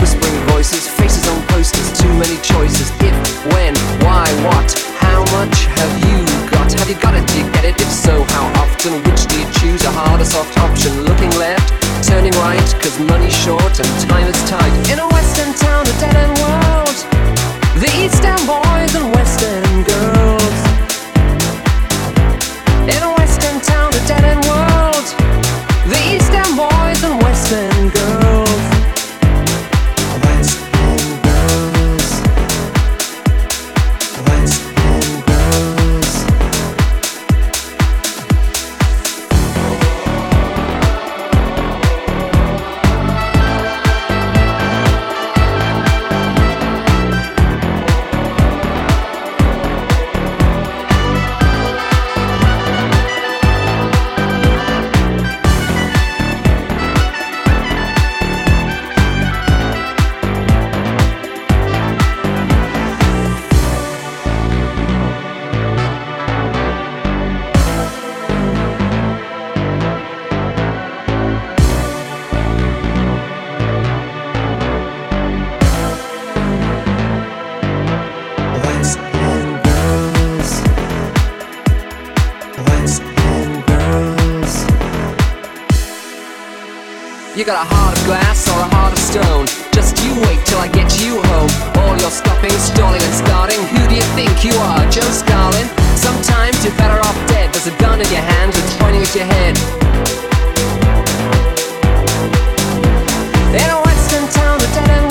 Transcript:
whispering voices, faces on posters, too many choices. If, when, why, what, how much have you got? Have you got it? Do you get it? If so, how often? Which do you choose? A hard or soft option? Looking left, turning right, cause money's short and time is tight. In a West End town, a dead end world. The East End boys and West End girls. In a All your stopping, stalling, and starting. Who do you think you are, Joe Stalin? Sometimes you're better off dead. There's a gun in your hand that's pointing at your head. In a West End town, a dead end